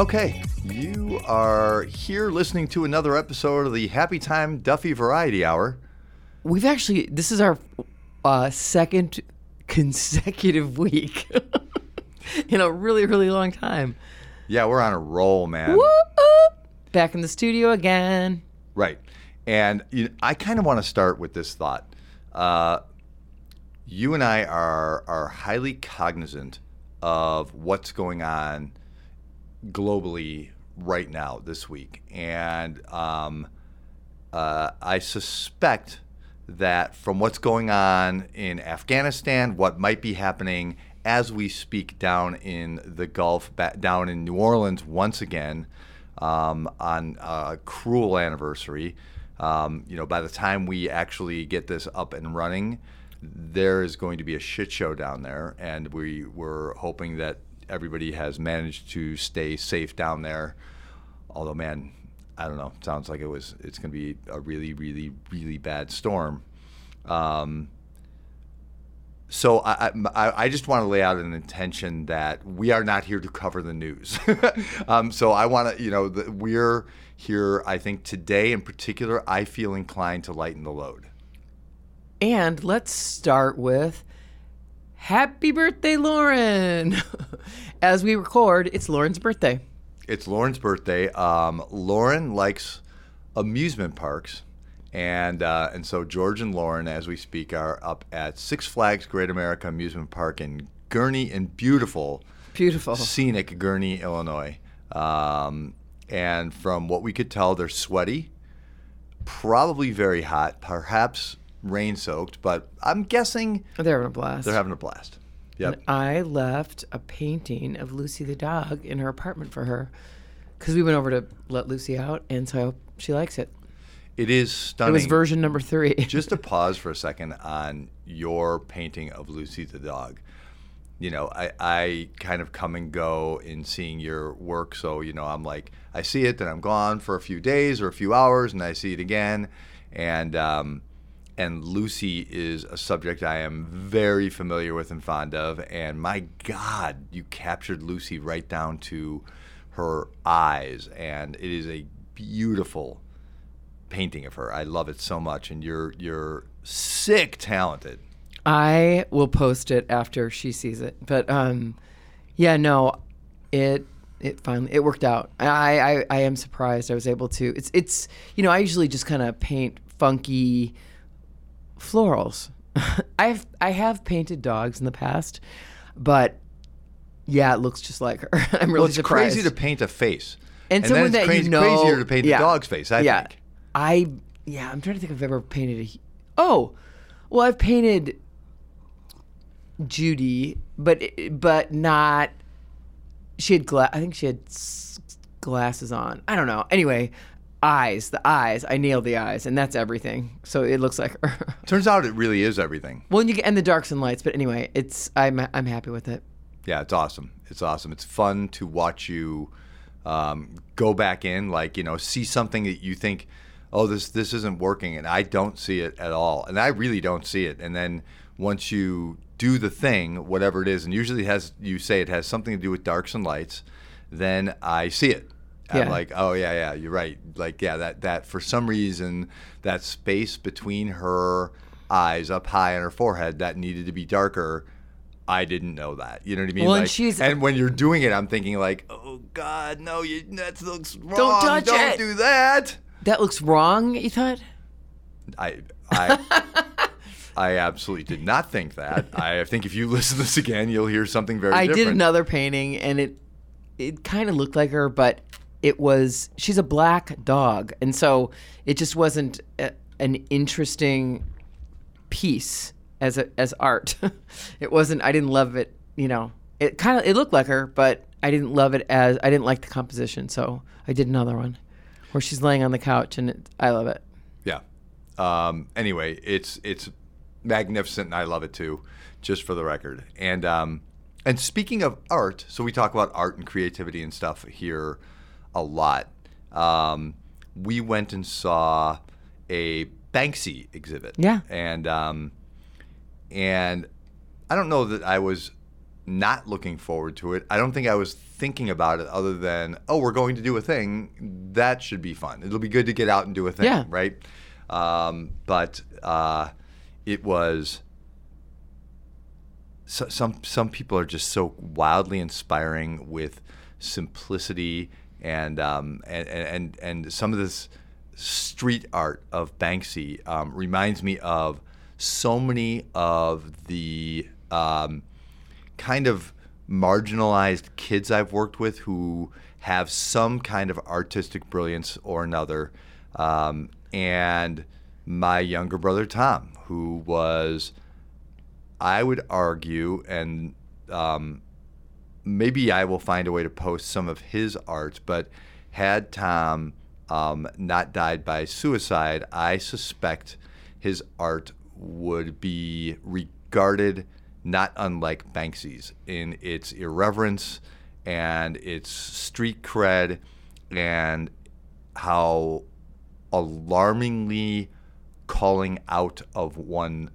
Okay, you are here listening to another episode of the Happy Time Duffy Variety Hour. We've actually, this is our uh, second consecutive week in a really, really long time. Yeah, we're on a roll, man. Woo! Back in the studio again. Right. And you know, I kind of want to start with this thought. Uh, you and I are are highly cognizant of what's going on globally right now this week, and um, uh, I suspect that from what's going on in Afghanistan, what might be happening as we speak down in the Gulf, down in New Orleans once again um, on a cruel anniversary. Um, you know, by the time we actually get this up and running, there is going to be a shit show down there, and we were hoping that everybody has managed to stay safe down there. Although, man, I don't know. Sounds like it was. It's going to be a really, really, really bad storm. Um, so I, I, I just want to lay out an intention that we are not here to cover the news. um, so I want to, you know, the, we're here. I think today in particular, I feel inclined to lighten the load. And let's start with Happy birthday, Lauren! As we record, it's Lauren's birthday. It's Lauren's birthday. Um, Lauren likes amusement parks. And uh, and so George and Lauren, as we speak, are up at Six Flags Great America Amusement Park in Gurnee, in beautiful, Beautiful. scenic Gurnee, Illinois. Um, and from what we could tell, they're sweaty, probably very hot, perhaps rain soaked, but I'm guessing They're having a blast. they're having a blast. Yep. And I left a painting of Lucy the dog in her apartment for her because we went over to let Lucy out, and so I hope she likes it. It is stunning. It was version number three. just to pause for a second on your painting of Lucy the dog. You know, I, I kind of come and go in seeing your work. So, you know, I'm like, I see it, then I'm gone for a few days or a few hours, and I see it again. And, um, and Lucy is a subject I am very familiar with and fond of. And my God, you captured Lucy right down to her eyes. And it is a beautiful painting of her. I love it so much, and you're you're sick talented. I will post it after she sees it. But um, yeah, no, it it finally it worked out. I, I I am surprised I was able to. It's it's you know I usually just kind of paint funky florals. I've I have painted dogs in the past, but yeah, it looks just like her. I'm really Well, it's surprised. crazy to paint a face, and, then someone it's that crazy, you know, crazier to paint yeah, the dog's face. I yeah, think. I yeah, I'm trying to think if I've ever painted a. Oh, well, I've painted Judy, but but not. She had I think she had s- glasses on. I don't know. Anyway, eyes, the eyes. I nailed the eyes, and that's everything. So it looks like her. Turns out it really is everything. well, and you get, and the darks and lights. But anyway, it's I'm I'm happy with it. Yeah, it's awesome. It's awesome. It's fun to watch you um, go back in, like you know, see something that you think, oh, this this isn't working, and I don't see it at all, and I really don't see it. And then once you do the thing, whatever it is, and usually it has you say it has something to do with darks and lights, then I see it. I'm Yeah. like, oh yeah, yeah, you're right. Like yeah, that that for some reason that space between her eyes up high on her forehead that needed to be darker. I didn't know that. You know what I mean? Well, and she's- and when you're doing it, I'm thinking like, oh God, no, you that looks wrong. touch Don't it." do that. That looks wrong. You thought? I I I absolutely did not think that. I think if you listen to this again, you'll hear something very I different. did another painting, and it it kind of looked like her, but it was she's a black dog, and so it just wasn't a, an interesting piece as a, as art. it wasn't. I didn't love it. You know, it kind of it looked like her, but I didn't love it as I didn't like the composition. So I did another one where she's laying on the couch, and it, I love it. Yeah. Um, anyway, it's it's magnificent, and I love it too. Just for the record, and um, and speaking of art, so we talk about art and creativity and stuff here a lot. Um, we went and saw a Banksy exhibit. Yeah. And um, and I don't know that I was not looking forward to it. I don't think I was thinking about it other than, oh, we're going to do a thing. That should be fun. It'll be good to get out and do a thing, Yeah. right? Um, but uh, it was. So, some some people are just so wildly inspiring with simplicity and um, and, and and some of this street art of Banksy um, reminds me of so many of the um, kind of marginalized kids I've worked with who have some kind of artistic brilliance or another. Um, and my younger brother Tom, who was, I would argue, and um, maybe I will find a way to post some of his art, but had Tom um, not died by suicide, I suspect his art would be regarded not unlike Banksy's in its irreverence and its street cred and how alarmingly calling out of one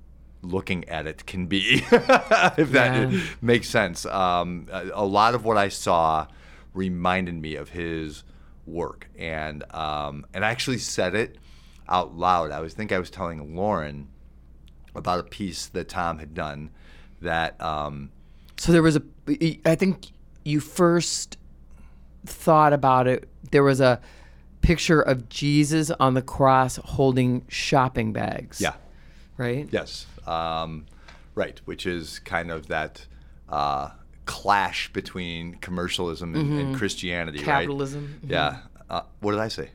looking at it can be, if that Yeah. makes sense. Um, a, a lot of what I saw reminded me of his work, and um, and I actually said it out loud. I was think I was telling Lauren about a piece that Tom had done that. Um, So there was a. I think you first thought about it. There was a picture of Jesus on the cross holding shopping bags. yeah. Right. Yes. Um, right, which is kind of that uh, clash between commercialism and, and Christianity, Mm-hmm. Capitalism. right? Yeah. Uh, what did I say?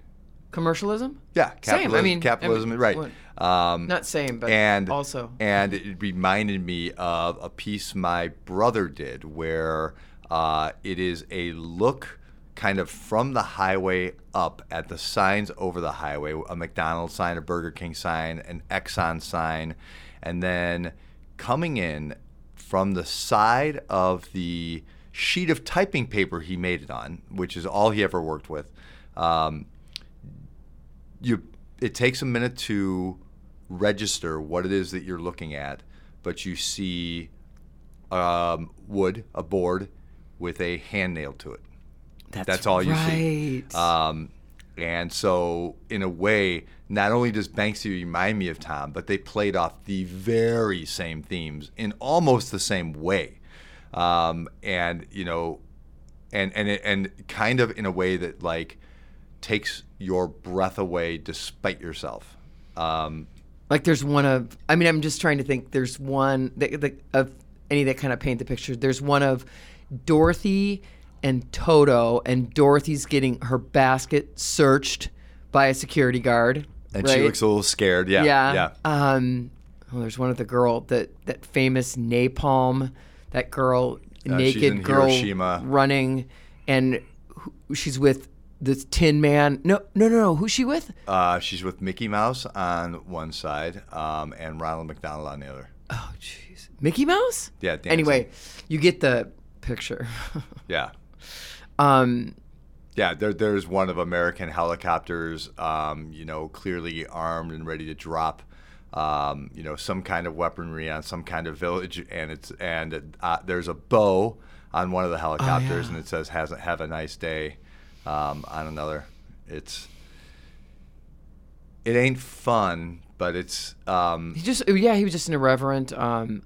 Commercialism. Yeah, Same, I capitalism. mean- I capitalism, mean, right? Um, Not same, but and also. and it reminded me of a piece my brother did where uh, it is a look kind of from the highway up at the signs over the highway a mcdonald's sign a burger king sign an exxon sign and then coming in from the side of the sheet of typing paper he made it on which is all he ever worked with um, you it takes a minute to register what it is that you're looking at, but you see um, wood, a board with a hand nailed to it. That's, That's all you see. Um, and so, in a way, not only does Banksy remind me of Tom, but they played off the very same themes in almost the same way. Um, and you know, and and and kind of in a way that like takes your breath away despite yourself. Um, Like there's one of I mean I'm just trying to think there's one that, that, of any that kind of paint the picture. There's one of Dorothy and Toto and Dorothy's getting her basket searched by a security guard. And right? she looks a little scared. Yeah, yeah. yeah. Um oh, there's one of the girl that that famous napalm that girl Uh, naked girl Hiroshima. running and who, she's with this tin man. No, no, no, no. Who's she with? Uh, she's with Mickey Mouse on one side um, and Ronald McDonald on the other. Oh, jeez. Mickey Mouse? Yeah. Dancing. Anyway, you get the picture. Yeah. um, Yeah, there, there's one of American helicopters, um, you know, clearly armed and ready to drop, um, you know, some kind of weaponry on some kind of village, and it's and uh, there's a bow on one of the helicopters, yeah. and it says "Has have a nice day" um, on another. It's it ain't fun, but it's um, he just, yeah, he was just an irreverent. Um,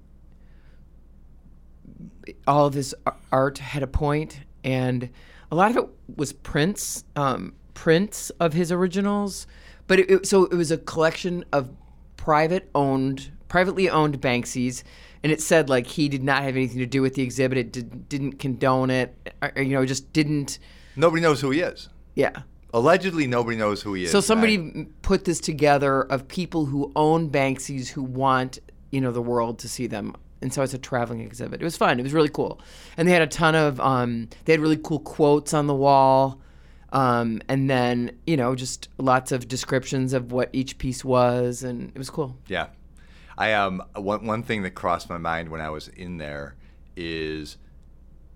all of his art had a point, and a lot of it was prints, um, prints of his originals. But it, it, so it was a collection of private owned, privately owned Banksies, and it said like he did not have anything to do with the exhibit. It did, didn't condone it, or, or, you know, just didn't. nobody knows who he is. Yeah. Allegedly, nobody knows who he is. So somebody m put this together of people who own Banksies who want, you know, the world to see them. And so it's a traveling exhibit. It was fun. It was really cool. And they had a ton of, um, they had really cool quotes on the wall. Um, and then, you know, just lots of descriptions of what each piece was. And it was cool. Yeah, I um one one thing that crossed my mind when I was in there is,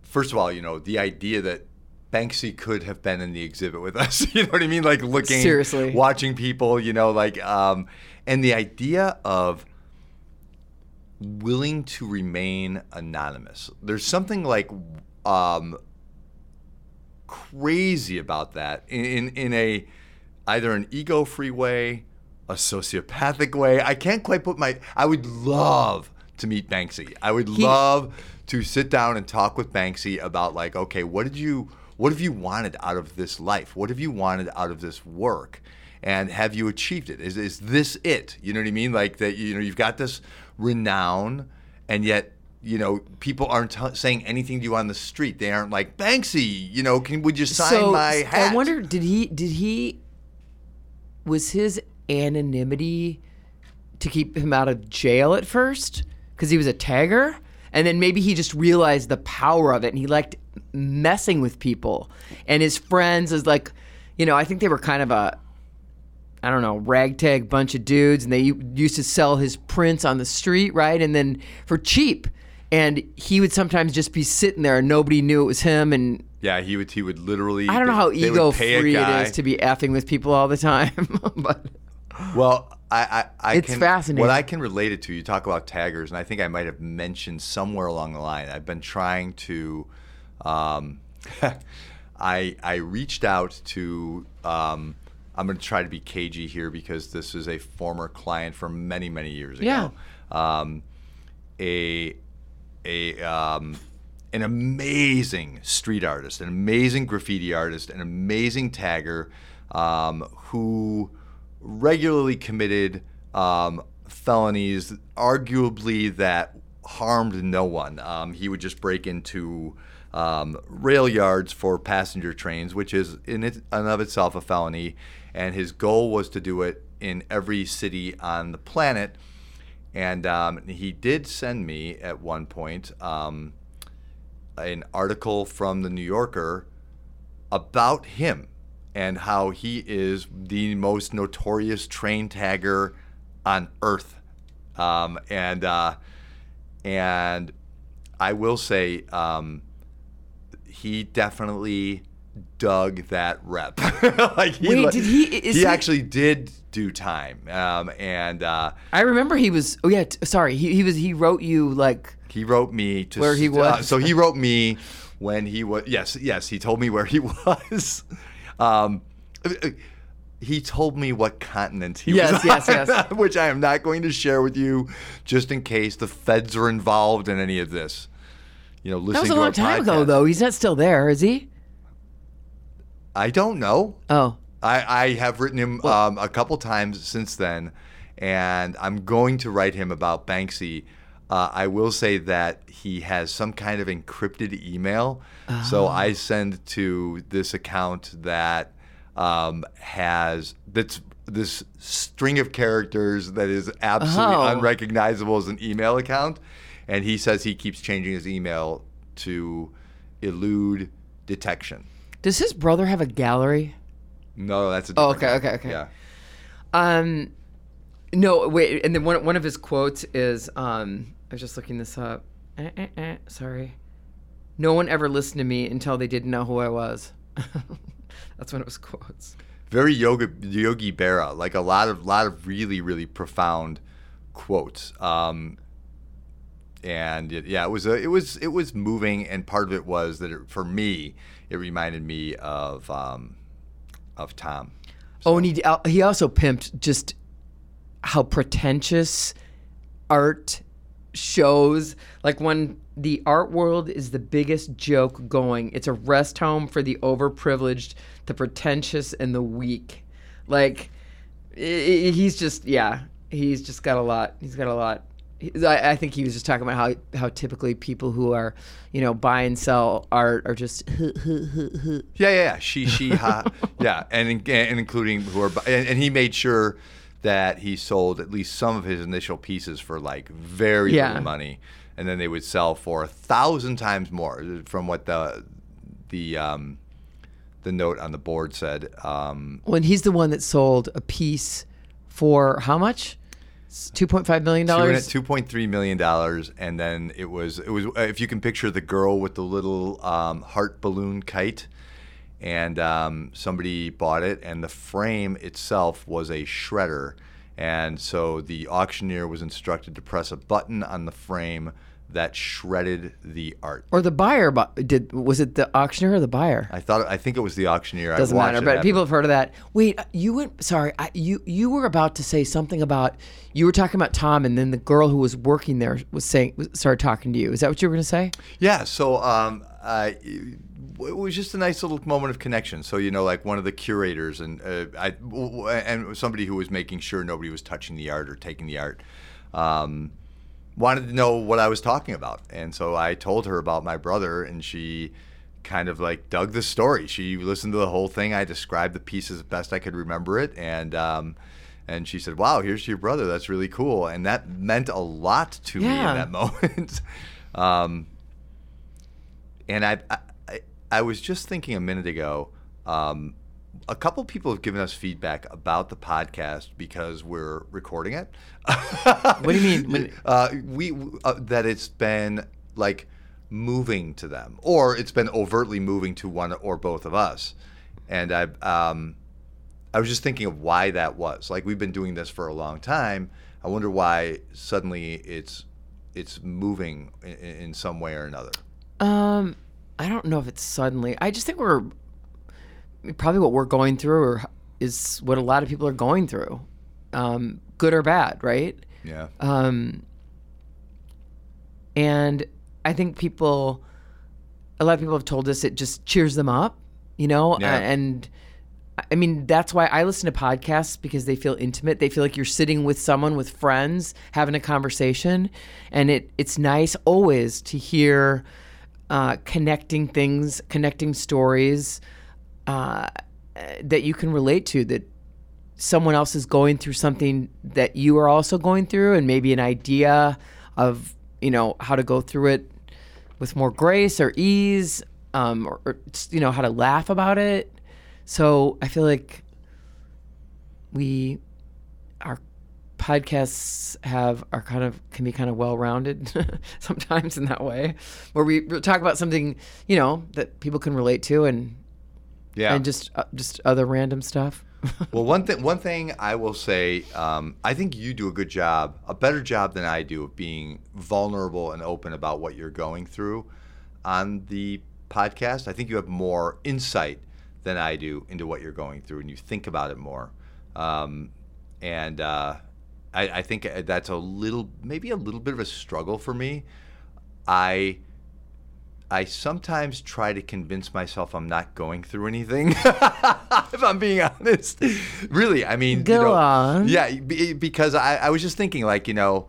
first of all, you know, the idea that Banksy could have been in the exhibit with us. You know what I mean? Like looking, Seriously. watching people. You know, like um, and the idea of willing to remain anonymous. There's something like um, crazy about that in, in, in a either an ego-free way, a sociopathic way. I can't quite put my. I would love to meet Banksy. I would He- love to sit down and talk with Banksy about like, okay, what did you, what have you wanted out of this life? What have you wanted out of this work? And have you achieved it? Is is this it? You know what I mean? Like that. You know, you've got this renown, and yet. You know, people aren't t- saying anything to you on the street. They aren't like Banksy. You know, can would you sign so my hat? I wonder, did he? Did he? Was his anonymity to keep him out of jail at first because he was a tagger, and then maybe he just realized the power of it, and he liked messing with people, and his friends is like, you know, I think they were kind of a. I don't know, ragtag bunch of dudes, and they used to sell his prints on the street, right? And then for cheap. And he would sometimes just be sitting there and nobody knew it was him. And Yeah, he would. He would literally. I don't know how ego free it is to be effing with people all the time, but Well, I, I, I It's can, fascinating. What I can relate it to, you talk about taggers, and I think I might have mentioned somewhere along the line. I've been trying to, um, I I reached out to. Um, I'm going to try to be cagey here because this is a former client from many many years ago. Um, a a um, an amazing street artist, an amazing graffiti artist, an amazing tagger um, who regularly committed um, felonies, arguably that harmed no one. Um, he would just break into um, rail yards for passenger trains, which is in it, and of itself a felony. And his goal was to do it in every city on the planet. And um, he did send me at one point um, an article from the New Yorker about him and how he is the most notorious train tagger on earth. Um, and uh, and I will say um, he definitely dug that rep. like he, Wait, did he- he he- actually did do time. Um, and uh, I remember he was. Oh yeah, t- sorry. He, he was. He wrote you like. He wrote me to Where he uh, was. so he wrote me when he was. Yes, yes. He told me where he was. Um, he told me what continent he Yes, was yes, on, yes. which I am not going to share with you, just in case the feds are involved in any of this. You know, listening That was a to long time ago, though. He's not still there, is he? I don't know. Oh, I, I have written him um, a couple times since then, and I'm going to write him about Banksy. Uh, I will say that he has some kind of encrypted email, so I send to this account that um, has that's this string of characters that is absolutely Oh. unrecognizable as an email account, and he says he keeps changing his email to elude detection. Does his brother have a gallery? No, that's a Oh, okay, okay, okay. Yeah. Um, no, wait. And then one one of his quotes is, um, I was just looking this up. Eh, eh, eh, sorry. No one ever listened to me until they didn't know who I was. That's one of his quotes. very yoga yogi berra like a lot of lot of really really profound quotes um and it, yeah it was a, it was it was moving and part of it was that it, for me it reminded me of um of tom Oh, and he he also pimped just how pretentious art shows. Like when the art world is the biggest joke going, it's a rest home for the overprivileged, the pretentious, and the weak. Like he's just yeah, he's just got a lot. He's got a lot. I, I think he was just talking about how how typically people who are, you know, buy and sell art are just yeah yeah, yeah. she she ha yeah and and including who are and, and he made sure that he sold at least some of his initial pieces for like very Yeah. little money and then they would sell for a thousand times more from what the the um the note on the board said um when he's the one that sold a piece for how much? Two point five million dollars. two point three million dollars, and then it was it was uh, if you can picture the girl with the little um, heart balloon kite, and um, somebody bought it, and the frame itself was a shredder, And so the auctioneer was instructed to press a button on the frame that shredded the art. Or the buyer bu- did? Was it the auctioneer or the buyer? I thought I think it was the auctioneer. Doesn't matter, but people have heard of that. Wait, uh, you went. Sorry, I, you you were about to say something about you were talking about Tom, and then the girl who was working there was saying was- started talking to you. Is that what you were going to say? Yeah, so um, I, it was just a nice little moment of connection. So you know, like one of the curators and uh, I and somebody who was making sure nobody was touching the art or taking the art. Um, wanted to know what I was talking about, and so I told her about my brother, and she kind of like dug the story. She listened to the whole thing. I described the piece as best I could remember it, and um, and she said, "Wow, here's your brother. That's really cool." And that meant a lot to me Yeah. in that moment. um, and I, I I was just thinking a minute ago. Um, a couple people have given us feedback about the podcast because we're recording it. what do you mean? When- uh, we uh, that it's been like moving to them, or it's been overtly moving to one or both of us. And I, um, I was just thinking of why that was. Like we've been doing this for a long time. I wonder why suddenly it's it's moving in, in some way or another. Um, I don't know if it's suddenly. I just think we're probably what we're going through, or is what a lot of people are going through, um, good or bad, right? Yeah. Um, and I think people, a lot of people have told us it just cheers them up, you know? Yeah. A- And I mean, that's why I listen to podcasts because they feel intimate. They feel like you're sitting with someone, with friends, having a conversation. And it, it's nice always to hear uh, connecting things, connecting stories uh, that you can relate to that someone else is going through something that you are also going through and maybe an idea of you know how to go through it with more grace or ease um, or, or you know how to laugh about it. So i feel like we our podcasts have are kind of can be kind of well rounded sometimes in that way where we talk about something you know that people can relate to and Yeah. and just uh, just other random stuff well, one thing one thing I will say, um, I think you do a good job, a better job than I do of being vulnerable and open about what you're going through on the podcast. I think you have more insight than I do into what you're going through, and you think about it more. Um, and uh, I, I think that's a little, maybe a little bit of a struggle for me. I I sometimes try to convince myself I'm not going through anything. if I'm being honest, really, I mean, Go you know, on. Yeah, because I, I was just thinking, like, you know,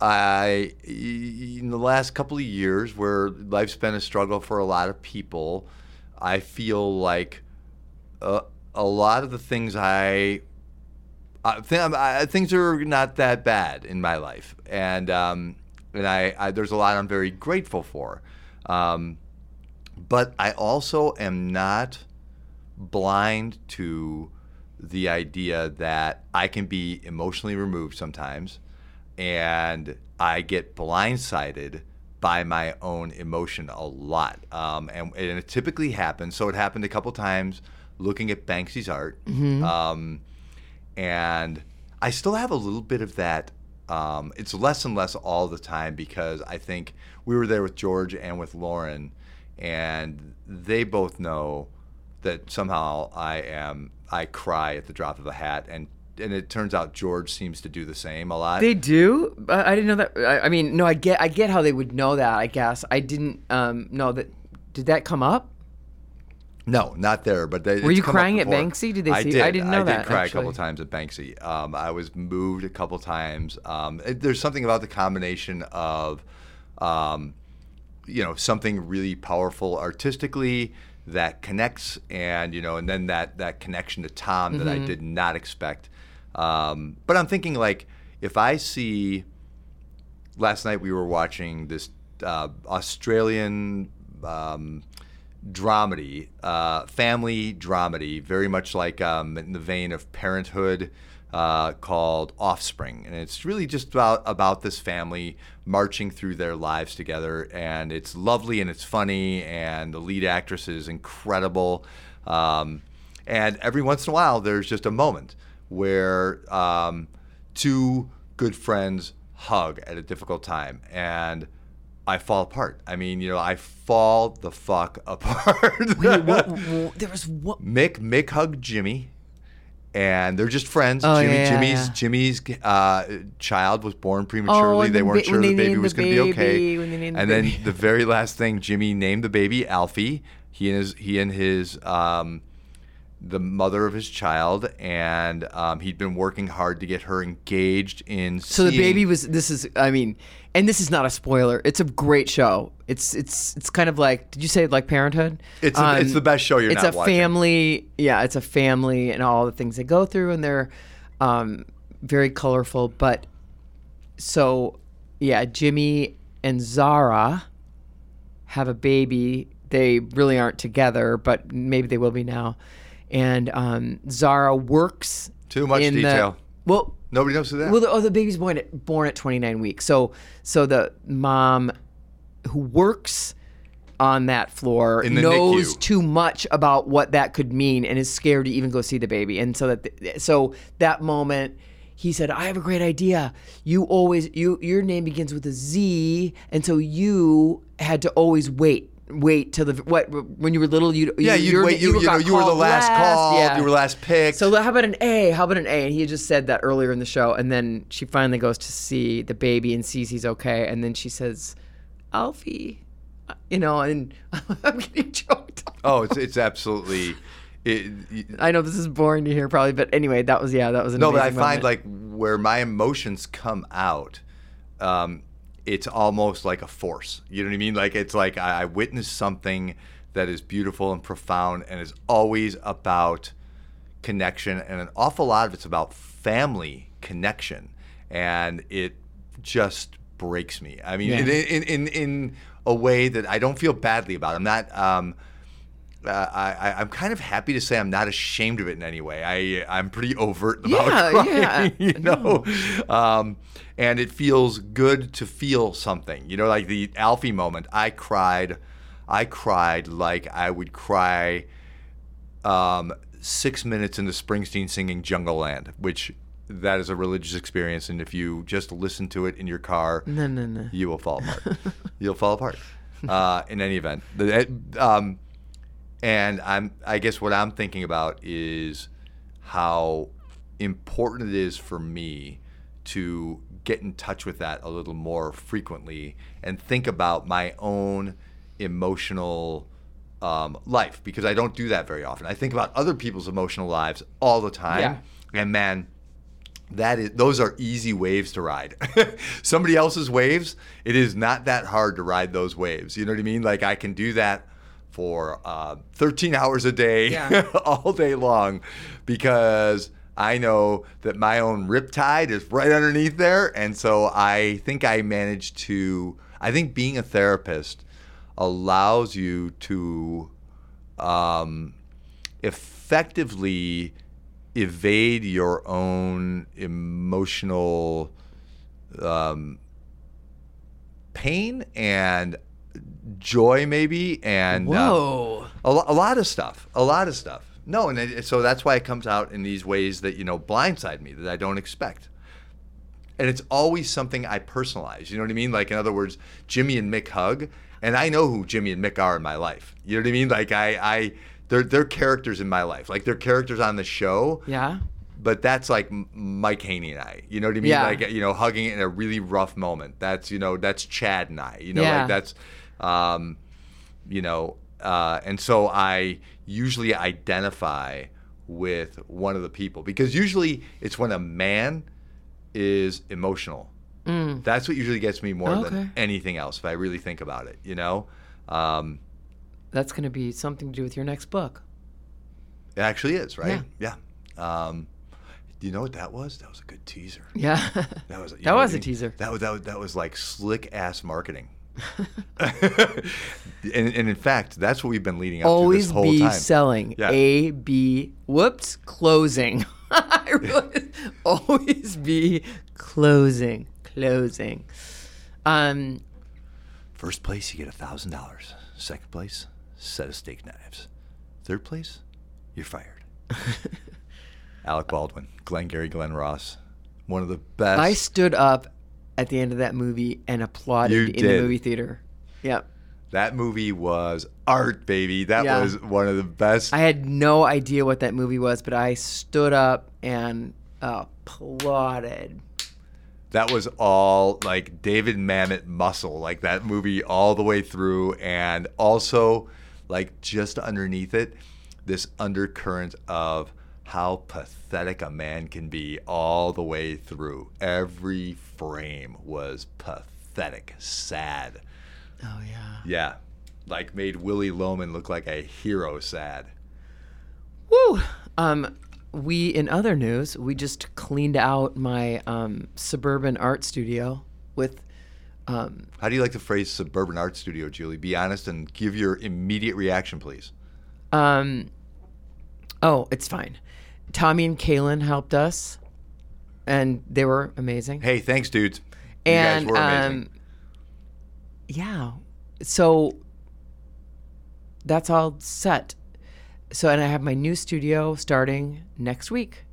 I in the last couple of years, where life's been a struggle for a lot of people, I feel like uh, a lot of the things I I, th- I, things are not that bad in my life, and um, and I, I there's a lot I'm very grateful for, um, but I also am not blind to the idea that I can be emotionally removed sometimes, and I get blindsided by my own emotion a lot, um, and, and it typically happens. So it happened a couple times looking at Banksy's art. Um, and I still have a little bit of that. Um, it's less and less all the time because I think we were there with George and with Lauren, and they both know that somehow I am I cry at the drop of a hat, and and it turns out George seems to do the same a lot. They do. I I didn't know that. I, I mean, no, I get. I get how they would know that. I guess I didn't um, know that. Did that come up? No, not there. But they, Were you crying at. Banksy? Did they I see- did. I didn't know I that, I did cry a couple times at Banksy. Um, I was moved a couple times. Um, it- there's something about the combination of, um, you know, something really powerful artistically that connects, and you know, and then that that connection to Tom that Mm-hmm. I did not expect. Um, but I'm thinking like, if I see last night we were watching this uh, Australian um, dramedy, uh, family dramedy, very much like um, in the vein of Parenthood, uh, called Offspring, and it's really just about about this family marching through their lives together, and it's lovely and it's funny, and the lead actress is incredible, um, and every once in a while there's just a moment where. Um, two good friends hug at a difficult time, and I fall apart. I mean, you know, I fall the fuck apart. Wait, what, what- there was what? Mick Mick hugged Jimmy, and they're just friends. Oh, Jimmy yeah, Jimmy's yeah. Jimmy's uh, child was born prematurely. and they the weren't ba- sure when the baby was going to be okay. they named the and then baby. the very last thing, Jimmy named the baby Alfie. He and his he and his um, the mother of his child, and um, he'd been working hard to get her engaged in. So the baby was. This is. I mean, and this is not a spoiler. It's a great show. It's it's it's kind of like. Did you say like Parenthood? It's a- it's the best show you're It's a watching. family. Yeah, it's a family and all the things they go through, and they're um, very colorful. But so, yeah, Jimmy and Zara have a baby. They really aren't together, but maybe they will be now. And um, Zara works. Too much in the- detail. well, Nobody knows who that. well, the, oh, the baby's born at born at 29 weeks. So, so the mom who works on that floor In the knows NICU. too much about what that could mean and is scared to even go see the baby. And so that, so that moment, he said, "I have a great idea. You always you your name begins with a Z, and so you had to always wait." Wait till the what when you were little you yeah, you you'd wait. You, you, know, you were the called last called. yeah. You were last picked. So how about an A? How about an A? And he had just said that earlier in the show, and then she finally goes to see the baby and sees he's okay, and then she says, "Alfie," Uh, you know, and I'm getting choked. oh, it's it's absolutely. It, I know this is boring to hear, probably, but anyway, that was yeah, that was an No, but I find moment. like where my emotions come out, um, it's almost like a force. You know what I mean? Like it's like I, I witness something that is beautiful and profound and is always about connection, and an awful lot of it's about family connection, and it just breaks me. I mean, Yeah. in, in in in a way that I don't feel badly about. I'm not. Um, uh, I, I'm kind of happy to say I'm not ashamed of it in any way. I I'm pretty overt about Yeah, crying, yeah, you know, um, and it feels good to feel something. You know, like the Alfie moment. I cried, I cried like I would cry um, six minutes into Springsteen singing Jungleland, which that is a religious experience, and if you just listen to it in your car, no, no, no. you will fall apart. You'll fall apart. Uh, in any event, The- um, and I'm. I guess what I'm thinking about is how important it is for me to get in touch with that a little more frequently and think about my own emotional um, life because I don't do that very often. I think about other people's emotional lives all the time, Yeah. and man, that is those are easy waves to ride. Somebody else's waves, it is not that hard to ride those waves. You know what I mean? Like I can do that for uh, 13 hours a day, Yeah. all day long, because I know that my own riptide is right underneath there, and so I think I managed to. I think being a therapist allows you to um, effectively evade your own emotional um, pain and joy, maybe, and uh, a, lo- a lot of stuff. A lot of stuff. No, and it, so that's why it comes out in these ways that you know blindside me that I don't expect. And it's always something I personalize. You know what I mean? Like in other words, Jimmy and Mick hug, and I know who Jimmy and Mick are in my life. You know what I mean? Like I, I, they're they're characters in my life. Like they're characters on the show yeah. but that's like Mike Haney and I. You know what I mean? Yeah. Like you know, hugging in a really rough moment. That's you know, that's Chad and I. You know, Yeah. like that's, um, you know, uh, and so I usually identify with one of the people because usually it's when a man is emotional. That's what usually gets me more Mm. Okay. than anything else if I really think about it. You know. Um, That's going to be something to do with your next book. it actually is, right? Yeah. Um, do you know what that was? That was a good teaser. Yeah. That was That was I a mean? teaser. That was that was, that was like slick ass marketing. and, and in fact, that's what we've been leading up always to this whole be time. selling. Yeah. A B whoops closing. I really always be closing. Closing. Um First place, you get a thousand dollars. Second place, set of steak knives. Third place, you're fired. Alec Baldwin, Glengarry, Glen Ross, One of the best. I stood up at the end of that movie and applauded in the movie theater. Yep. that movie was art, baby. That Yeah. was one of the best. I had no idea what that movie was, but I stood up and applauded. that was all like David Mamet muscle, like that movie all the way through, and also like just underneath it, this undercurrent of how pathetic a man can be all the way through. Every frame was pathetic, sad. Oh yeah. Yeah, like made Willy Loman look like a hero. Sad. Woo. Um, we in other news, we just cleaned out my um, suburban art studio with. Um, How do you like the phrase suburban art studio, Julie? Be honest and give your immediate reaction, please. um, oh, it's fine. Tommy and Kaylin helped us, and they were amazing. Hey, thanks, dudes. You and guys were amazing. um, yeah, so that's all set. So, and I have my new studio starting next week,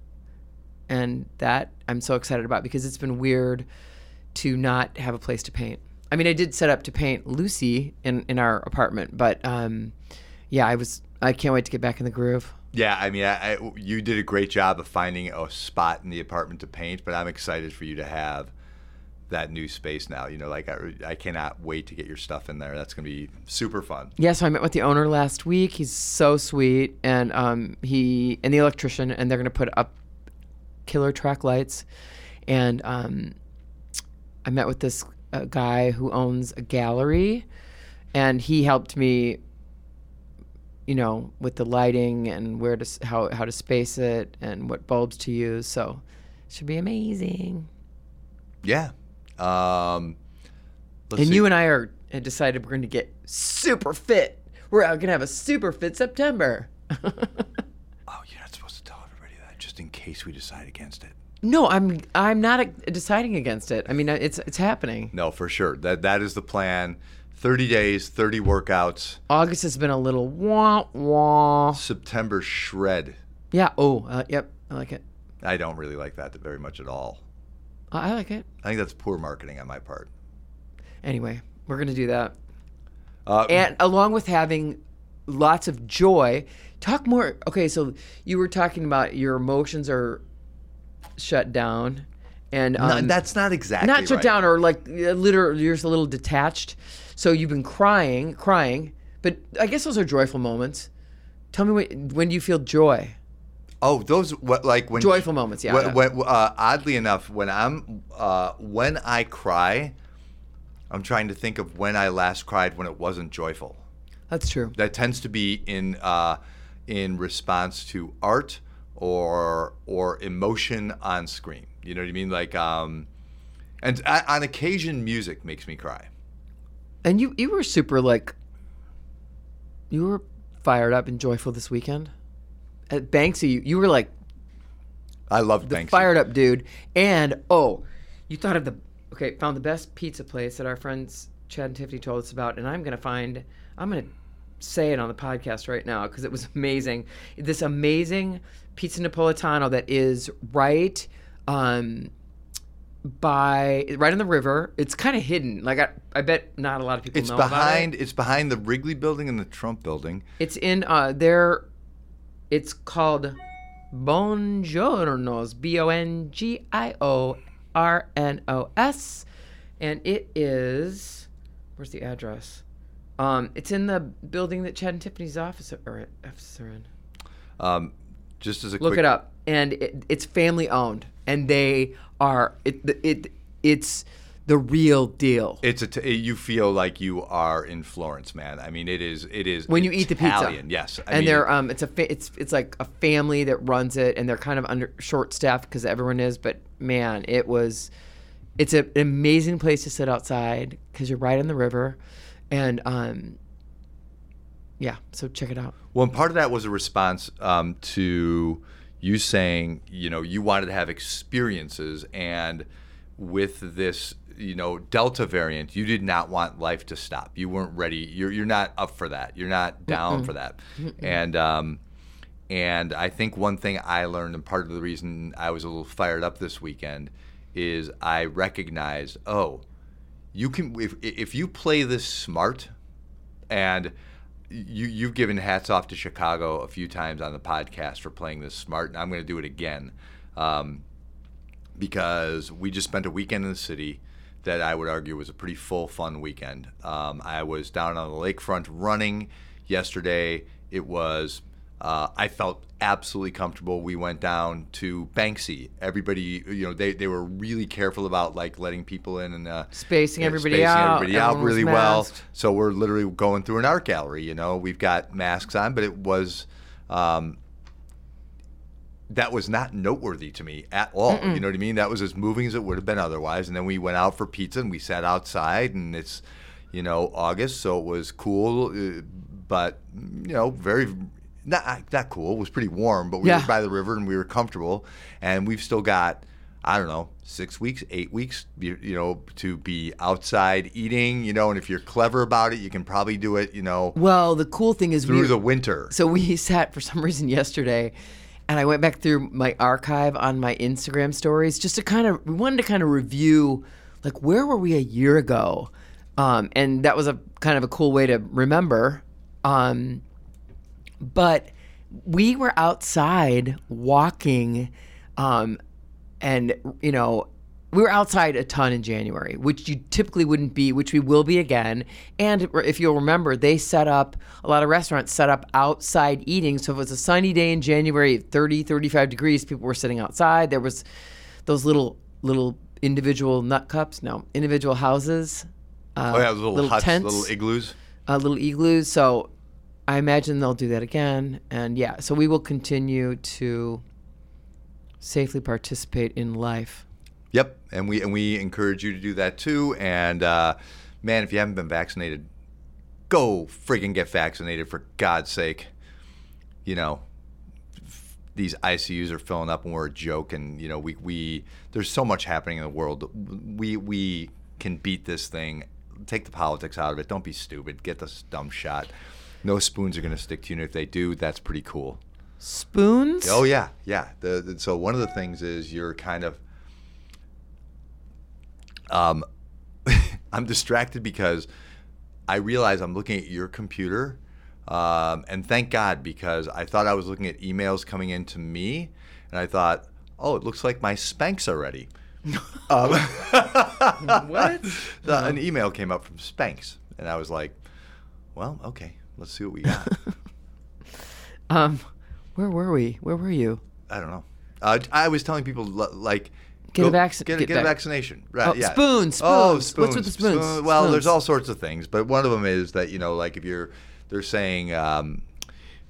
and that I'm so excited about because it's been weird to not have a place to paint. I mean, I did set up to paint Lucy in in our apartment, but um, yeah, I was I can't wait to get back in the groove. Yeah, I mean, I, I, you did a great job of finding a spot in the apartment to paint, but I'm excited for you to have that new space now. You know, like I, I cannot wait to get your stuff in there. That's going to be super fun. Yeah, so I met with the owner last week. He's so sweet, and um, he and the electrician, and they're gonna put up killer track lights. And um, I met with this uh, guy who owns a gallery, and he helped me, you know, with the lighting and where to how how to space it and what bulbs to use. So, it should be amazing. Yeah. Um, let's and see. you and I are decided we're going to get super fit. We're going to have a super fit September. Oh, you're not supposed to tell everybody that, just in case we decide against it. no, I'm I'm not deciding against it. I mean, it's it's happening. No, for sure. That that is the plan. 30 days, 30 workouts. August has been a little wah wah. September shred. Yeah. Oh, uh, yep. I like it. I don't really like that very much at all. I I like it. I think that's poor marketing on my part. Anyway, we're gonna do that, Uh, and along with having lots of joy, talk more. Okay, so you were talking about your emotions are shut down, and no, um, that's not exactly not shut right. down or like literally you're just a little detached. So you've been crying, crying, but I guess those are joyful moments. Tell me when, when do you feel joy? Oh, those what like when Joyful moments, yeah. When, when, uh, oddly enough, when I'm uh, when I cry, I'm trying to think of when I last cried when it wasn't joyful. That's true. That tends to be in uh, in response to art or or emotion on screen. You know what I mean? Like um, and uh, on occasion, music makes me cry. And you you were super like you were fired up and joyful this weekend. At Banksy, you, you were like I love the Banksy. fired up dude. And oh, you thought of the okay, found the best pizza place that our friends Chad and Tiffany told us about, and I'm gonna find I'm gonna say it on the podcast right now because it was amazing. This amazing pizza napolitano that is right um by right on the river. It's kind of hidden. Like I, I bet not a lot of people It's know about it. behind. It's behind the Wrigley Building and the Trump Building. It's in uh there it's called Bongiornos B O N G I O R N O S and it is where's the address? Um it's in the building that Chad and Tiffany's office are, offices are in. Um, just as a Look quick it up. And it, it's family owned and they are it it it's the real deal. It's a t- you feel like you are in Florence, man. I mean, it is. It is when you eat the pizza. Italian, Yes, I and mean, they're um, it's a fa- it's it's like a family that runs it, and they're kind of under short staffed because everyone is. But man, it was, it's a, an amazing place to sit outside because you're right on the river, and um, yeah. So check it out. Well, and part of that was a response um, to you saying, you know, you wanted to have experiences, and with this, you know, Delta variant, you did not want life to stop. You weren't ready. You're you're not up for that. You're not down for that. And um, And I think one thing I learned, and part of the reason I was a little fired up this weekend, is I recognized, oh, you can if if you play this smart, and you you've given hats off to Chicago a few times on the podcast for playing this smart, and I'm going to do it again, um, because we just spent a weekend in the city that I would argue was a pretty full, fun weekend. Um, I was down on the lakefront running yesterday. It was uh, I felt absolutely comfortable. We went down to Banksy. Everybody, you know, they, they were really careful about like letting people in and uh, Spacing everybody spacing out, everybody out really well. So we're literally going through an art gallery. You know, we've got masks on, but it was. Um, that was not noteworthy to me at all. You know what I mean? That was as moving as it would have been otherwise. And then we went out for pizza and we sat outside, and it's, you know, August, so it was cool, uh, but you know, very not not cool. It was pretty warm, but we Yeah. were by the river and we were comfortable. And we've still got, I don't know, six weeks, eight weeks, you, you know, to be outside eating. You know, and if you're clever about it, you can probably do it. You know, Well, the cool thing is through we the winter. So we sat for some reason yesterday, and I went back through my archive on my Instagram stories just to kind of we wanted to kind of review like where were we a year ago, um, and that was a kind of a cool way to remember. Um, but we were outside walking, um, and you know. We were outside a ton in January, which you typically wouldn't be, which we will be again. And if you'll remember, they set up a lot of restaurants set up outside eating. So if it was a sunny day in January, 30, 35 degrees, people were sitting outside. There was those little little individual nut cups, no, individual houses. Uh, oh yeah, little, little huts, tents little igloos. uh, little igloos. So I imagine they'll do that again. And yeah, so we will continue to safely participate in life. Yep, and we and we encourage you to do that too. And uh, man, if you haven't been vaccinated, go friggin' get vaccinated for God's sake. You know, these ICUs are filling up and we're a joke. And you know, we we there's so much happening in the world. We we can beat this thing. Take the politics out of it. Don't be stupid. Get this dumb shot. No spoons are going to stick to you, and if they do, that's pretty cool. Spoons? Oh yeah, yeah. The, the, so one of the things is you're kind of um, I'm distracted because I realize I'm looking at your computer, um, and thank God because I thought I was looking at emails coming in to me, and I thought, oh, it looks like my Spanx already. um, What? the, an email came up from Spanx, and I was like, well, okay, let's see what we got. Um, where were we? Where were you? I don't know. Uh, I was telling people like Get a go- vac- get, get get a vaccination. Right? Oh, yeah. spoons, Oh, spoons. spoons. What's with the spoons? Spoon- Well, there's all sorts of things, but one of them is that you know, like if you're, they're saying. Um,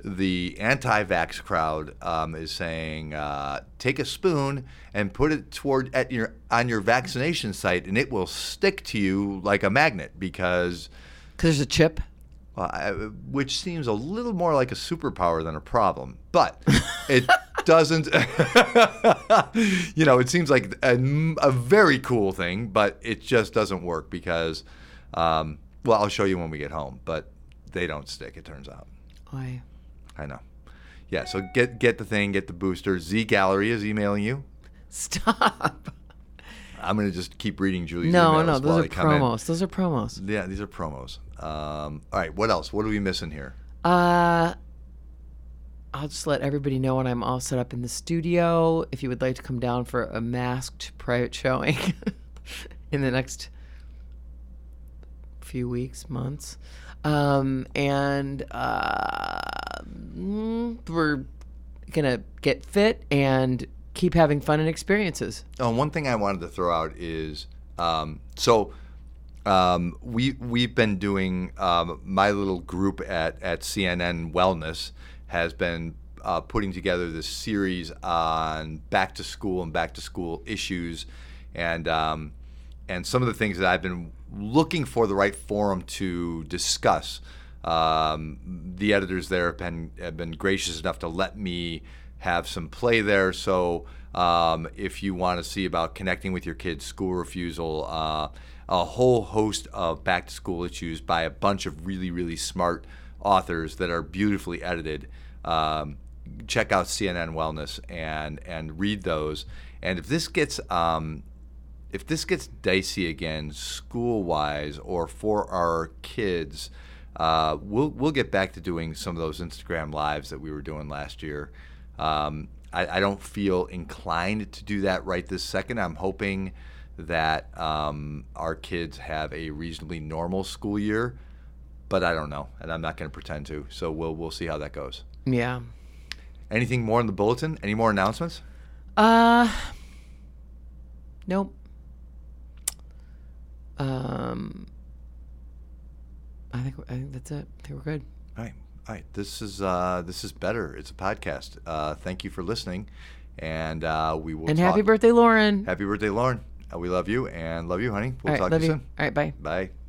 the anti-vax crowd um, is saying, uh, take a spoon and put it toward at your on your vaccination site, and it will stick to you like a magnet because Because there's a chip. Well, which seems a little more like a superpower than a problem, but it doesn't. you know, it seems like a, a very cool thing, but it just doesn't work because, um, well, I'll show you when we get home, but they don't stick. It turns out. Why? I know. Yeah. So get get the thing, get the booster. Z Gallery is emailing you. Stop. I'm gonna just keep reading Julie's No, no, those are they come in. promos. Those are promos. Yeah, these are promos. Um, all right. What else? What are we missing here? Uh, I'll just let everybody know when I'm all set up in the studio. If you would like to come down for a masked private showing in the next few weeks, months, um, and uh, we're gonna get fit and keep having fun and experiences. Oh, one thing I wanted to throw out is um, so um, we we've been doing um, my little group at at CNN Wellness has been uh, putting together this series on back to school and back to school issues, and um, and some of the things that I've been looking for the right forum to discuss. Um, the editors there have been have been gracious enough to let me have some play there. So um, if you want to see about connecting with your kids, school refusal, uh, a whole host of back to school issues by a bunch of really really smart authors that are beautifully edited. Um, check out CNN Wellness and and read those. And if this gets um, if this gets dicey again, school wise or for our kids, uh, we'll we'll get back to doing some of those Instagram lives that we were doing last year. Um, I, I, don't feel inclined to do that right this second. I'm hoping that um, our kids have a reasonably normal school year, but I don't know, and I'm not going to pretend to. So we'll we'll see how that goes. Yeah. Anything more in the bulletin? Any more announcements? Uh, nope. Um, I think I think that's it. I think we're good. All right, all right. This is uh, this is better. It's a podcast. Uh, thank you for listening, and uh, we will. And talk. happy birthday, Lauren. Happy birthday, Lauren. Uh, we love you and love you, honey. We'll right, talk to you. you soon. All right, bye. Bye.